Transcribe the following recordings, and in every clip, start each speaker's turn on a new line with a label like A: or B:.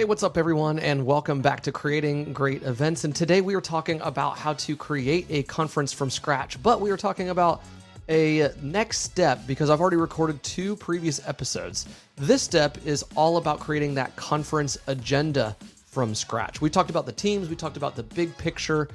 A: Hey, what's up, everyone, and welcome back to Creating Great Events. And today we are talking about how to create a conference from scratch, but we are talking about a next step because I've already recorded two previous episodes. This step is all about creating that conference agenda from scratch. We talked about the teams, we talked about the big picture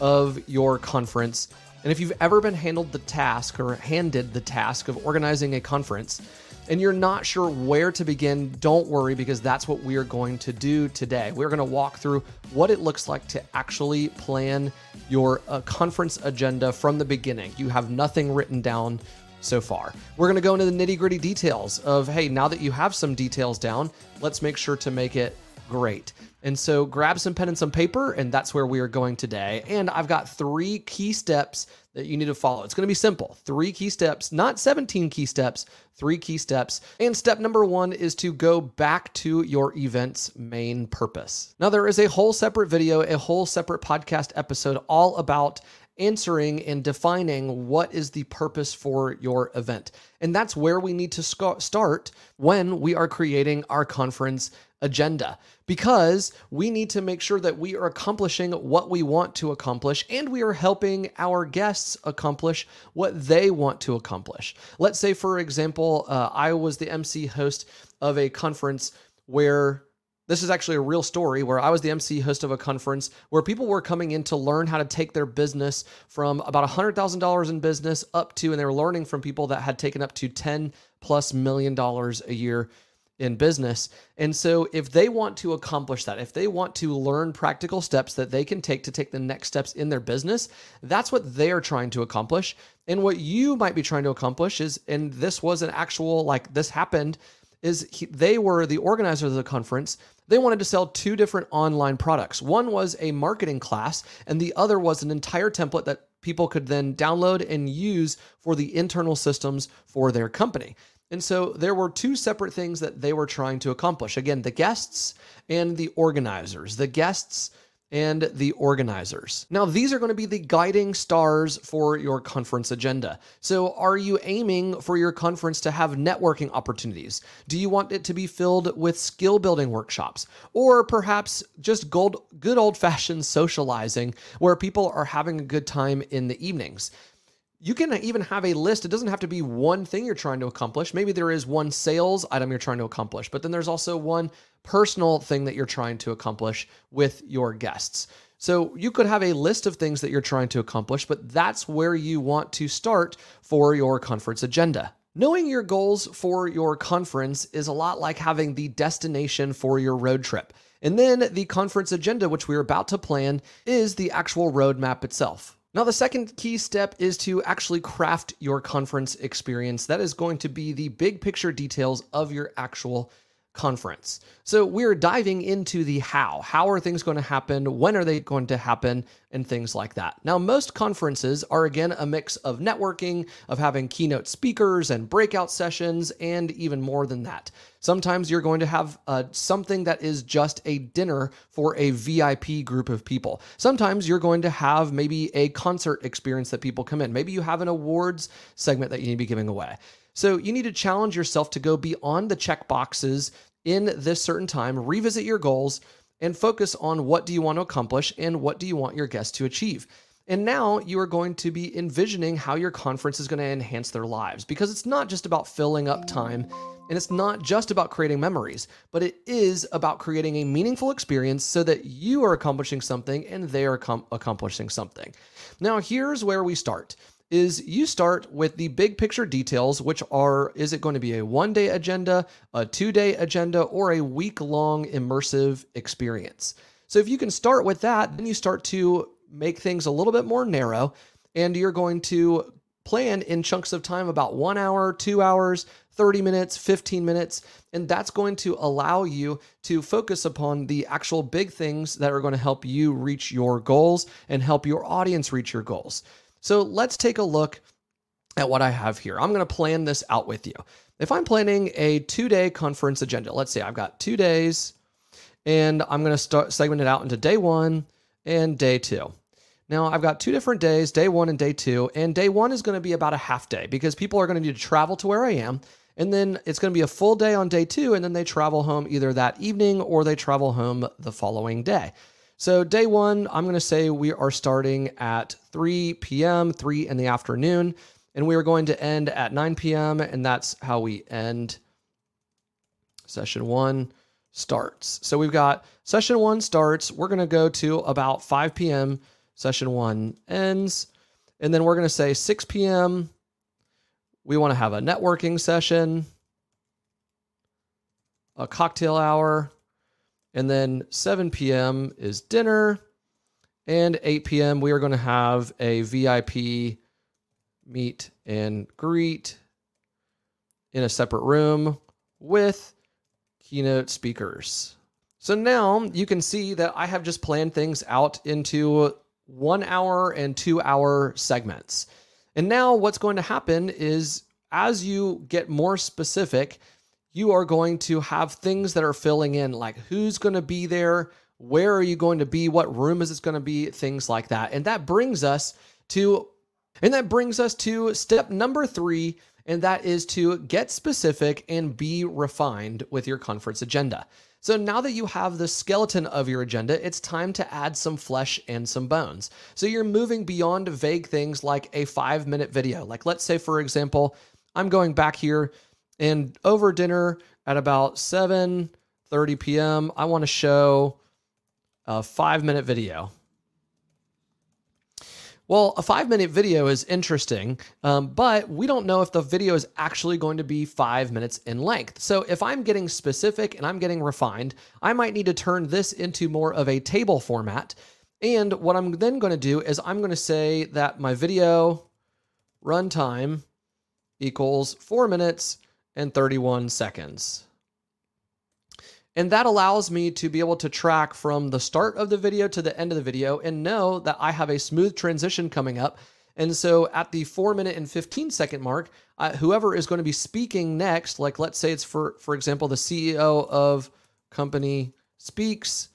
A: of your conference. And if you've ever been handled the task or handed the task of organizing a conference, and you're not sure where to begin, don't worry because that's what we are going to do today. We're going to walk through what it looks like to actually plan your uh, conference agenda from the beginning. You have nothing written down so far. We're going to go into the nitty gritty details of hey, now that you have some details down, let's make sure to make it great. And so grab some pen and some paper, and that's where we are going today. And I've got three key steps that you need to follow. It's going to be simple three key steps, not 17 key steps, three key steps. And step number one is to go back to your event's main purpose. Now, there is a whole separate video, a whole separate podcast episode all about answering and defining what is the purpose for your event. And that's where we need to start when we are creating our conference agenda because we need to make sure that we are accomplishing what we want to accomplish and we are helping our guests accomplish what they want to accomplish. Let's say, for example, uh, I was the MC host of a conference where this is actually a real story where I was the MC host of a conference where people were coming in to learn how to take their business from about $100,000 in business up to, and they were learning from people that had taken up to 10 plus million dollars a year in business. And so, if they want to accomplish that, if they want to learn practical steps that they can take to take the next steps in their business, that's what they're trying to accomplish. And what you might be trying to accomplish is, and this was an actual, like, this happened, is he, they were the organizers of the conference. They wanted to sell two different online products. One was a marketing class, and the other was an entire template that people could then download and use for the internal systems for their company. And so there were two separate things that they were trying to accomplish. Again, the guests and the organizers. The guests and the organizers. Now, these are going to be the guiding stars for your conference agenda. So, are you aiming for your conference to have networking opportunities? Do you want it to be filled with skill building workshops? Or perhaps just gold, good old fashioned socializing where people are having a good time in the evenings? You can even have a list. It doesn't have to be one thing you're trying to accomplish. Maybe there is one sales item you're trying to accomplish, but then there's also one personal thing that you're trying to accomplish with your guests. So you could have a list of things that you're trying to accomplish, but that's where you want to start for your conference agenda. Knowing your goals for your conference is a lot like having the destination for your road trip. And then the conference agenda, which we're about to plan, is the actual roadmap itself. Now, the second key step is to actually craft your conference experience. That is going to be the big picture details of your actual conference. So we're diving into the how. How are things going to happen? When are they going to happen? And things like that. Now, most conferences are again a mix of networking, of having keynote speakers and breakout sessions, and even more than that. Sometimes you're going to have uh, something that is just a dinner for a VIP group of people. Sometimes you're going to have maybe a concert experience that people come in. Maybe you have an awards segment that you need to be giving away. So you need to challenge yourself to go beyond the check boxes in this certain time, revisit your goals, and focus on what do you want to accomplish and what do you want your guests to achieve. And now you are going to be envisioning how your conference is going to enhance their lives because it's not just about filling up time and it's not just about creating memories, but it is about creating a meaningful experience so that you are accomplishing something and they are com- accomplishing something. Now, here's where we start is you start with the big picture details, which are is it going to be a one day agenda, a two day agenda, or a week long immersive experience? So if you can start with that, then you start to make things a little bit more narrow and you're going to plan in chunks of time about one hour, two hours, 30 minutes, 15 minutes. And that's going to allow you to focus upon the actual big things that are going to help you reach your goals and help your audience reach your goals. So let's take a look at what I have here. I'm going to plan this out with you. If I'm planning a two day conference agenda, let's say I've got two days and I'm going to start segment it out into day one and day two. Now, I've got two different days, day one and day two. And day one is going to be about a half day because people are going to need to travel to where I am And then it's going to be a full day on day two, and then they travel home either that evening or they travel home the following day. So, day one, I'm going to say we are starting at 3 p.m., 3 in the afternoon, and we are going to end at 9 p.m., and that's how we end session one starts. So, we've got session one starts. We're going to go to about 5 p.m., session one ends, and then we're going to say 6 p.m., we want to have a networking session, a cocktail hour, and then 7 p.m. is dinner. And 8 p.m., we are going to have a VIP meet and greet in a separate room with keynote speakers. So now you can see that I have just planned things out into one hour and two hour segments. And now what's going to happen is as you get more specific, you are going to have things that are filling in, like who's going to be there, where are you going to be, what room is it going to be, things like that. And that brings us to and that brings us to step number 3 and that is to get specific and be refined with your conference agenda. So now that you have the skeleton of your agenda, it's time to add some flesh and some bones. So you're moving beyond vague things like a 5-minute video. Like let's say for example, I'm going back here and over dinner at about 7:30 p.m., I want to show a 5-minute video. Well, a five minute video is interesting, um, but we don't know if the video is actually going to be five minutes in length. So, if I'm getting specific and I'm getting refined, I might need to turn this into more of a table format. And what I'm then going to do is I'm going to say that my video runtime equals four minutes and 31 seconds. And that allows me to be able to track from the start of the video to the end of the video and know that I have a smooth transition coming up. And so at the four minute and 15 second mark, uh, whoever is going to be speaking next, like let's say it's for, for example, the CEO of company speaks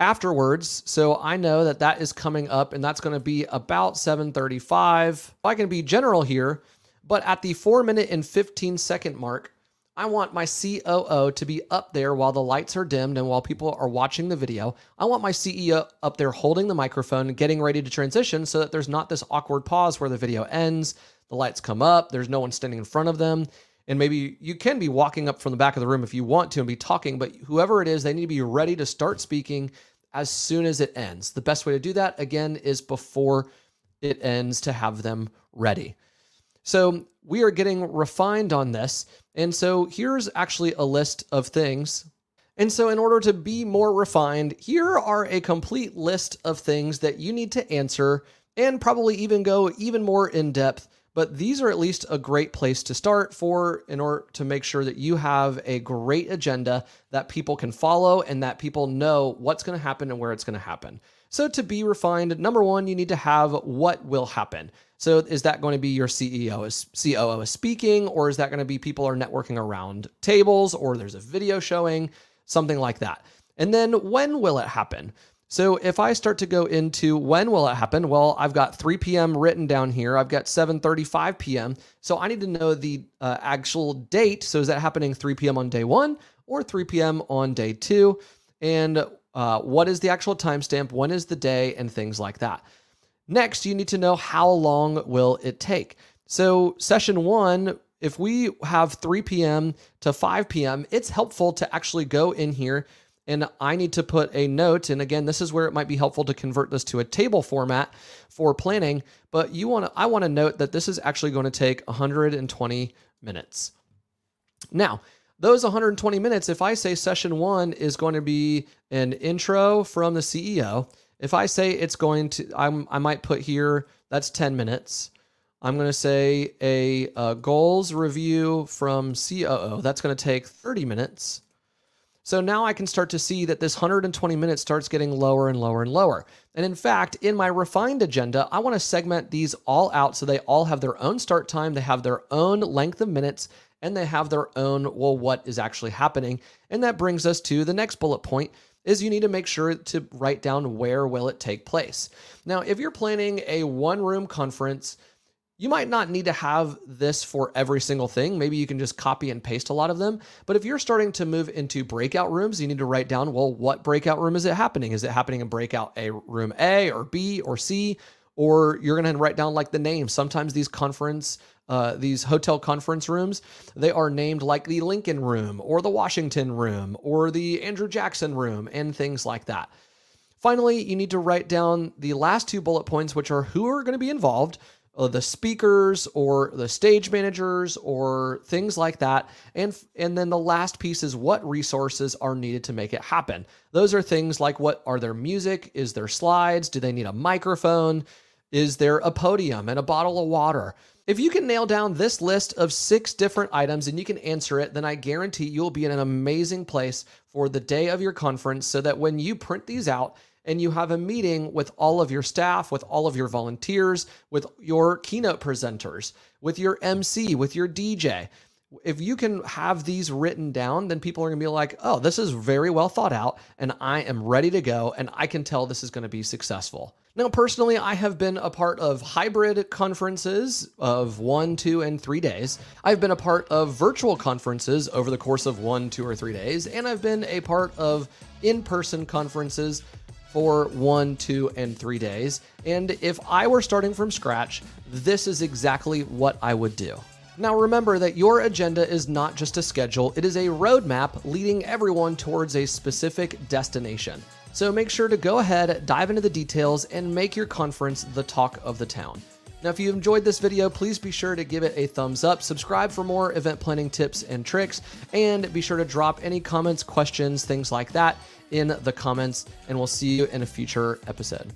A: afterwards. So I know that that is coming up and that's going to be about 735. I can be general here, but at the four minute and 15 second mark, I want my COO to be up there while the lights are dimmed and while people are watching the video. I want my CEO up there holding the microphone, getting ready to transition so that there's not this awkward pause where the video ends, the lights come up, there's no one standing in front of them. And maybe you can be walking up from the back of the room if you want to and be talking, but whoever it is, they need to be ready to start speaking as soon as it ends. The best way to do that, again, is before it ends to have them ready. So we are getting refined on this. And so here's actually a list of things. And so, in order to be more refined, here are a complete list of things that you need to answer and probably even go even more in depth. But these are at least a great place to start for in order to make sure that you have a great agenda that people can follow and that people know what's going to happen and where it's going to happen. So, to be refined, number one, you need to have what will happen. So is that going to be your CEO is COO is speaking, or is that going to be people are networking around tables, or there's a video showing, something like that? And then when will it happen? So if I start to go into when will it happen? Well, I've got 3 p.m. written down here. I've got 7:35 p.m. So I need to know the uh, actual date. So is that happening 3 p.m. on day one or 3 p.m. on day two? And uh, what is the actual timestamp? When is the day? And things like that. Next, you need to know how long will it take. So, session one, if we have 3 p.m. to 5 p.m., it's helpful to actually go in here and I need to put a note. And again, this is where it might be helpful to convert this to a table format for planning. But you want to, I want to note that this is actually going to take 120 minutes. Now, those 120 minutes, if I say session one is going to be an intro from the CEO, if I say it's going to, I'm, I might put here, that's 10 minutes. I'm going to say a, a goals review from COO. That's going to take 30 minutes. So now I can start to see that this 120 minutes starts getting lower and lower and lower. And in fact, in my refined agenda, I want to segment these all out so they all have their own start time, they have their own length of minutes, and they have their own, well, what is actually happening. And that brings us to the next bullet point, is you need to make sure to write down where will it take place. Now, if you're planning a one room conference, You might not need to have this for every single thing. Maybe you can just copy and paste a lot of them. But if you're starting to move into breakout rooms, you need to write down, well, what breakout room is it happening? Is it happening in breakout A room A or B or C? Or you're going to write down like the name. Sometimes these conference, uh, these hotel conference rooms, they are named like the Lincoln room or the Washington room or the Andrew Jackson room and things like that. Finally, you need to write down the last two bullet points, which are who are going to be involved, uh, the speakers or the stage managers or things like that. And and then the last piece is what resources are needed to make it happen. Those are things like what are their music? Is there slides? Do they need a microphone? Is there a podium and a bottle of water? If you can nail down this list of six different items and you can answer it, then I guarantee you'll be in an amazing place for the day of your conference so that when you print these out, and you have a meeting with all of your staff, with all of your volunteers, with your keynote presenters, with your MC, with your DJ. If you can have these written down, then people are going to be like, oh, this is very well thought out, and I am ready to go, and I can tell this is going to be successful. Now, personally, I have been a part of hybrid conferences of one, two, and three days. I've been a part of virtual conferences over the course of one, two, or three days, and I've been a part of in person conferences for one, two, and three days. And if I were starting from scratch, this is exactly what I would do. Now, remember that your agenda is not just a schedule, it is a roadmap leading everyone towards a specific destination. So make sure to go ahead, dive into the details, and make your conference the talk of the town. Now, if you enjoyed this video, please be sure to give it a thumbs up, subscribe for more event planning tips and tricks, and be sure to drop any comments, questions, things like that in the comments, and we'll see you in a future episode.